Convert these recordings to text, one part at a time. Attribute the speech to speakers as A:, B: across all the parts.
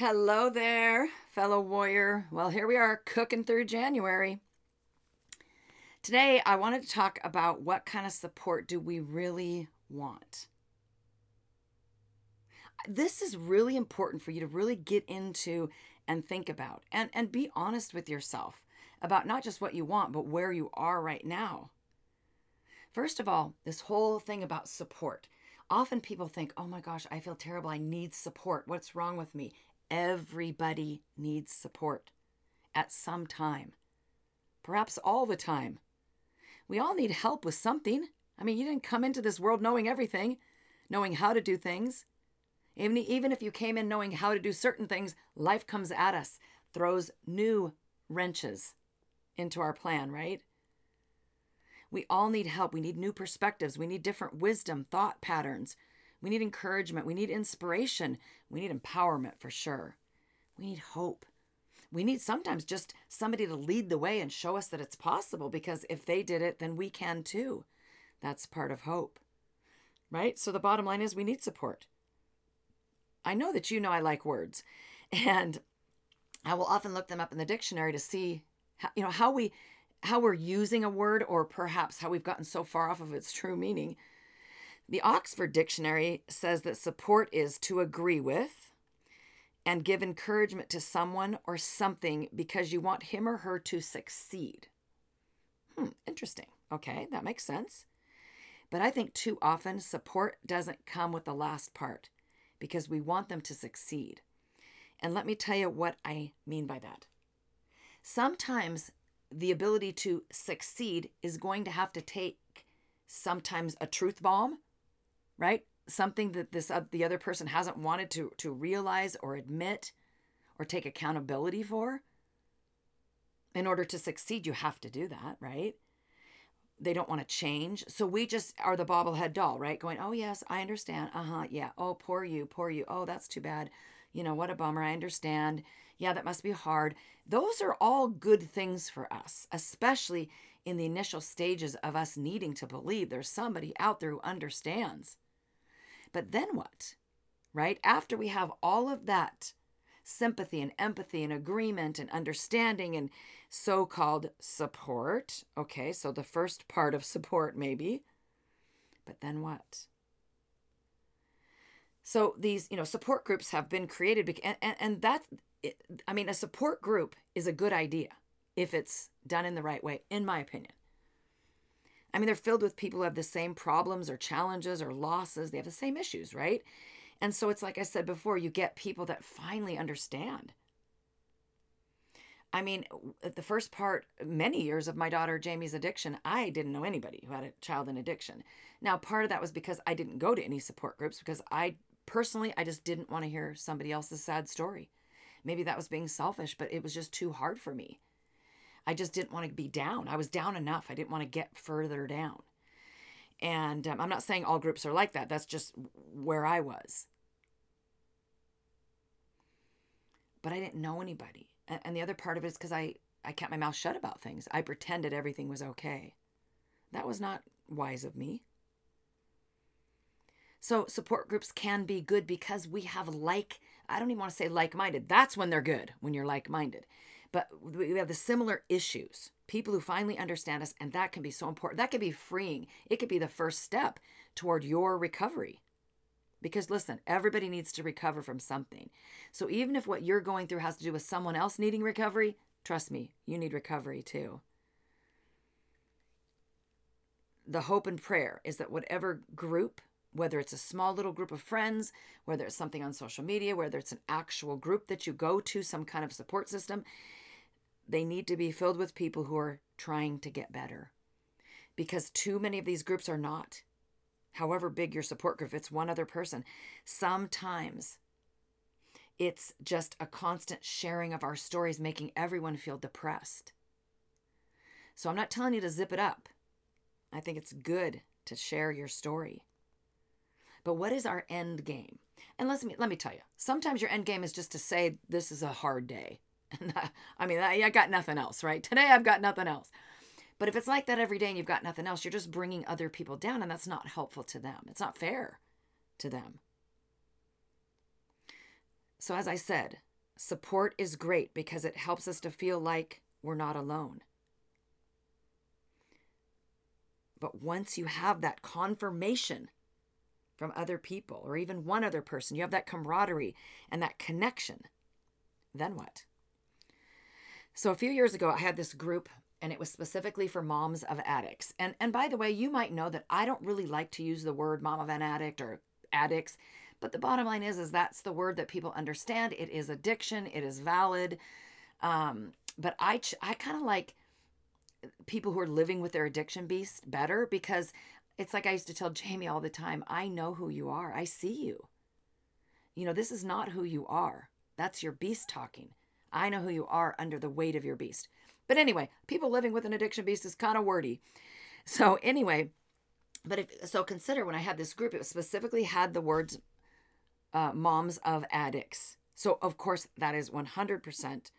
A: Hello there, fellow warrior. Well, here we are cooking through January. Today, I wanted to talk about what kind of support do we really want. This is really important for you to really get into and think about and, and be honest with yourself about not just what you want, but where you are right now. First of all, this whole thing about support. Often people think, oh my gosh, I feel terrible. I need support. What's wrong with me? Everybody needs support at some time, perhaps all the time. We all need help with something. I mean, you didn't come into this world knowing everything, knowing how to do things. Even, even if you came in knowing how to do certain things, life comes at us, throws new wrenches into our plan, right? We all need help. We need new perspectives. We need different wisdom, thought patterns. We need encouragement. We need inspiration. We need empowerment for sure. We need hope. We need sometimes just somebody to lead the way and show us that it's possible because if they did it, then we can too. That's part of hope. Right? So the bottom line is we need support. I know that you know I like words, and I will often look them up in the dictionary to see how, you know how we how we're using a word or perhaps how we've gotten so far off of its true meaning. The Oxford Dictionary says that support is to agree with and give encouragement to someone or something because you want him or her to succeed. Hmm, interesting. Okay, that makes sense. But I think too often support doesn't come with the last part because we want them to succeed. And let me tell you what I mean by that. Sometimes the ability to succeed is going to have to take sometimes a truth bomb, right? Something that this uh, the other person hasn't wanted to to realize or admit or take accountability for. In order to succeed, you have to do that, right? They don't want to change. So we just are the bobblehead doll, right? Going, oh, yes, I understand. Uh huh. Yeah. Oh, poor you. Poor you. Oh, that's too bad. You know, what a bummer. I understand. Yeah, that must be hard. Those are all good things for us, especially in the initial stages of us needing to believe there's somebody out there who understands. But then what? Right? After we have all of that sympathy and empathy and agreement and understanding and so called support. Okay, so the first part of support, maybe. But then what? So these, you know, support groups have been created, and, and, and that I mean, a support group is a good idea if it's done in the right way, in my opinion. I mean, they're filled with people who have the same problems or challenges or losses. They have the same issues, right? And so it's like I said before, you get people that finally understand. I mean, the first part, many years of my daughter Jamie's addiction, I didn't know anybody who had a child in addiction. Now, part of that was because I didn't go to any support groups because I personally, I just didn't want to hear somebody else's sad story. Maybe that was being selfish, but it was just too hard for me. I just didn't want to be down. I was down enough. I didn't want to get further down. And um, I'm not saying all groups are like that. That's just where I was. But I didn't know anybody. And, the other part of it is because I, I kept my mouth shut about things. I pretended everything was okay. That was not wise of me. So support groups can be good because we have like I don't even want to say like minded. That's when they're good, when you're like minded. But we have the similar issues, people who finally understand us, and that can be so important. That can be freeing. It could be the first step toward your recovery. Because listen, everybody needs to recover from something. So even if what you're going through has to do with someone else needing recovery, trust me, you need recovery too. The hope and prayer is that whatever group whether it's a small little group of friends, whether it's something on social media, whether it's an actual group that you go to, some kind of support system, they need to be filled with people who are trying to get better. Because too many of these groups are not. However big your support group, it's one other person. Sometimes it's just a constant sharing of our stories, making everyone feel depressed. So I'm not telling you to zip it up. I think it's good to share your story. But what is our end game? And let me let me tell you, sometimes your end game is just to say this is a hard day. I mean, I, I got nothing else, right? Today I've got nothing else. But if it's like that every day and you've got nothing else, you're just bringing other people down, and that's not helpful to them. It's not fair to them. So, as I said, support is great because it helps us to feel like we're not alone. But once you have that confirmation from other people or even one other person, you have that camaraderie and that connection, then what? So a few years ago, I had this group and it was specifically for moms of addicts. And and by the way, you might know that I don't really like to use the word mom of an addict or addicts, but the bottom line is is that's the word that people understand. It is addiction. It is valid. Um, but I I kind of like people who are living with their addiction beast better because it's like I used to tell Jamie all the time I know who you are, I see you. You know, this is not who you are. That's your beast talking. I know who you are under the weight of your beast. But anyway, people living with an addiction beast is kind of wordy. So, anyway, but if so, consider when I had this group, it specifically had the words uh, moms of addicts. So, of course, that is 100%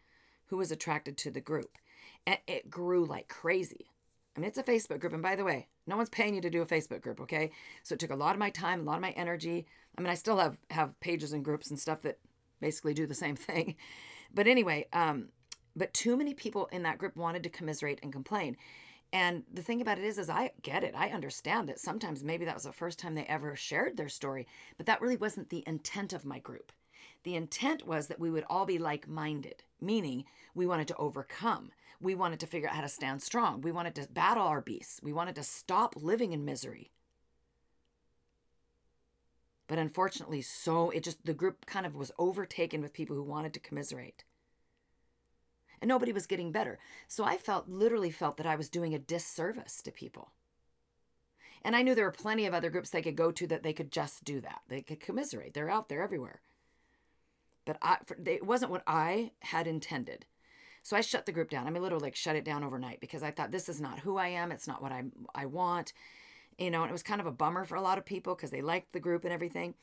A: who was attracted to the group and it grew like crazy. I mean, it's a Facebook group. And by the way, no one's paying you to do a Facebook group, okay? So it took a lot of my time, a lot of my energy. I mean, I still have have pages and groups and stuff that basically do the same thing. But anyway, um, but too many people in that group wanted to commiserate and complain. And the thing about it is, is I get it. I understand that sometimes maybe that was the first time they ever shared their story, but that really wasn't the intent of my group. The intent was that we would all be like minded, meaning we wanted to overcome. We wanted to figure out how to stand strong. We wanted to battle our beasts. We wanted to stop living in misery. But unfortunately, so it just, the group kind of was overtaken with people who wanted to commiserate. And nobody was getting better. So I felt, literally felt that I was doing a disservice to people. And I knew there were plenty of other groups they could go to that they could just do that. They could commiserate. They're out there everywhere. But I, for, it wasn't what I had intended. So I shut the group down. I mean, literally like shut it down overnight because I thought this is not who I am. It's not what I I want. You know, and it was kind of a bummer for a lot of people because they liked the group and everything.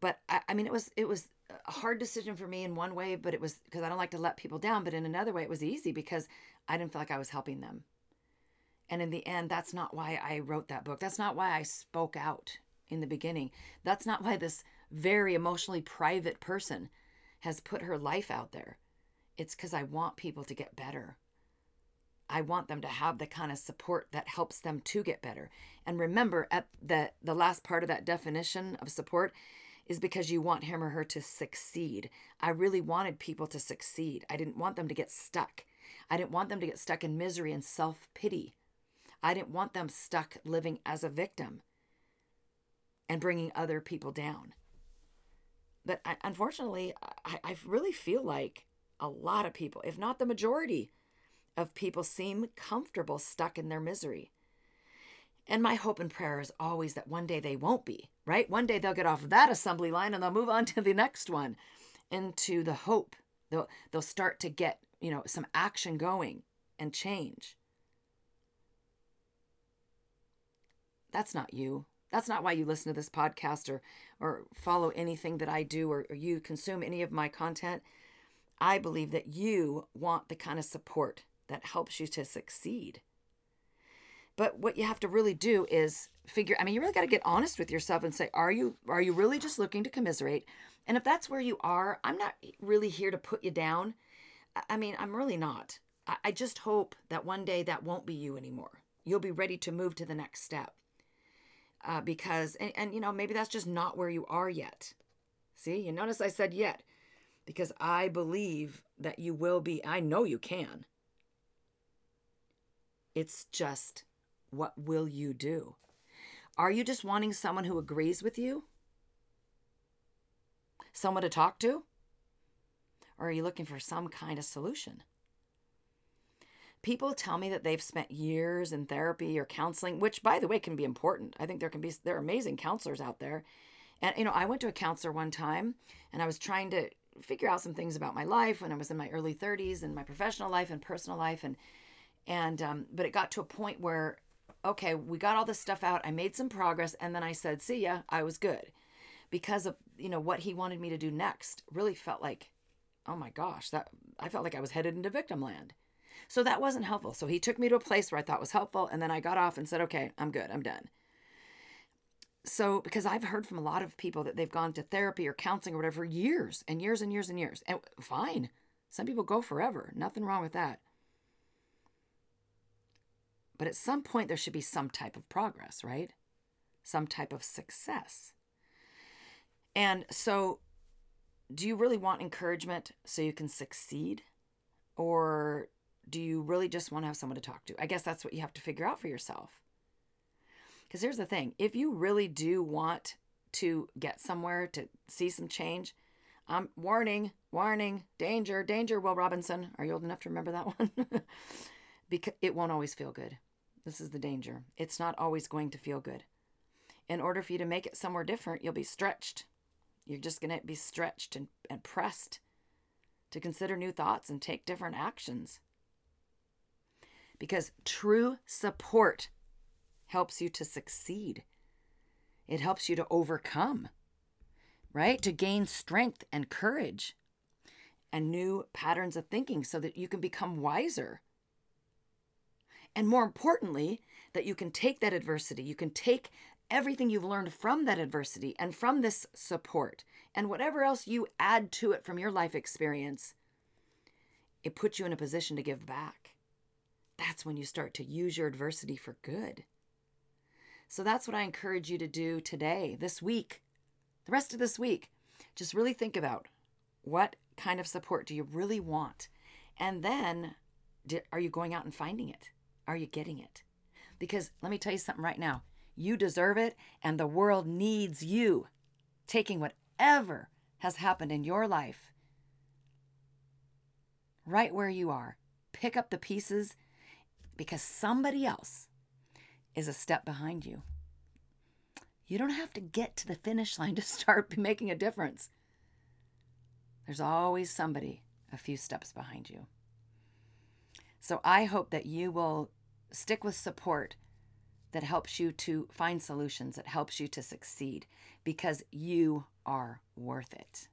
A: But I, I mean, it was it was a hard decision for me in one way, but it was because I don't like to let people down. But in another way, it was easy because I didn't feel like I was helping them. And in the end, that's not why I wrote that book. That's not why I spoke out in the beginning. That's not why this very emotionally private person has put her life out there. It's because I want people to get better. I want them to have the kind of support that helps them to get better. And remember, at the the last part of that definition of support is because you want him or her to succeed. I really wanted people to succeed. I didn't want them to get stuck. I didn't want them to get stuck in misery and self pity. I didn't want them stuck living as a victim and bringing other people down. But I, unfortunately, I, I really feel like a lot of people, if not the majority of people, seem comfortable stuck in their misery. And my hope and prayer is always that one day they won't be, right? One day they'll get off that assembly line and they'll move on to the next one into the hope. They'll, they'll start to get, you know, some action going and change. That's not you. That's not why you listen to this podcast or, or follow anything that I do or, or you consume any of my content. I believe that you want the kind of support that helps you to succeed. But what you have to really do is figure I mean you really got to get honest with yourself and say are you are you really just looking to commiserate? And if that's where you are, I'm not really here to put you down. I mean, I'm really not. I just hope that one day that won't be you anymore. You'll be ready to move to the next step. Uh, because, and, and you know, maybe that's just not where you are yet. See, you notice I said yet because I believe that you will be. I know you can. It's just what will you do? Are you just wanting someone who agrees with you? Someone to talk to? Or are you looking for some kind of solution? People tell me that they've spent years in therapy or counseling, which by the way can be important. I think there can be there are amazing counselors out there. And you know, I went to a counselor one time and I was trying to figure out some things about my life when I was in my early 30s and my professional life and personal life and and um, but it got to a point where okay we got all this stuff out I made some progress and then I said see ya I was good because of you know what he wanted me to do next really felt like oh my gosh that I felt like I was headed into victim land so that wasn't helpful so he took me to a place where I thought was helpful and then I got off and said okay I'm good I'm done so because I've heard from a lot of people that they've gone to therapy or counseling or whatever years and years and years and years. And fine. Some people go forever. Nothing wrong with that. But at some point there should be some type of progress, right? Some type of success. And so do you really want encouragement so you can succeed? Or do you really just want to have someone to talk to? I guess that's what you have to figure out for yourself. Because here's the thing if you really do want to get somewhere, to see some change, um, warning, warning, danger, danger, Will Robinson. Are you old enough to remember that one? Because it won't always feel good. This is the danger. It's not always going to feel good. In order for you to make it somewhere different, you'll be stretched. You're just going to be stretched and, and pressed to consider new thoughts and take different actions. Because true support helps you to succeed, it helps you to overcome, right? To gain strength and courage and new patterns of thinking so that you can become wiser. And more importantly, that you can take that adversity, you can take everything you've learned from that adversity and from this support and whatever else you add to it from your life experience, it puts you in a position to give back. That's when you start to use your adversity for good. So that's what I encourage you to do today, this week, the rest of this week. Just really think about what kind of support do you really want? And then are you going out and finding it? Are you getting it? Because let me tell you something right now you deserve it, and the world needs you taking whatever has happened in your life right where you are. Pick up the pieces because somebody else is a step behind you. You don't have to get to the finish line to start making a difference. There's always somebody a few steps behind you. So I hope that you will stick with support that helps you to find solutions, that helps you to succeed, because you are worth it.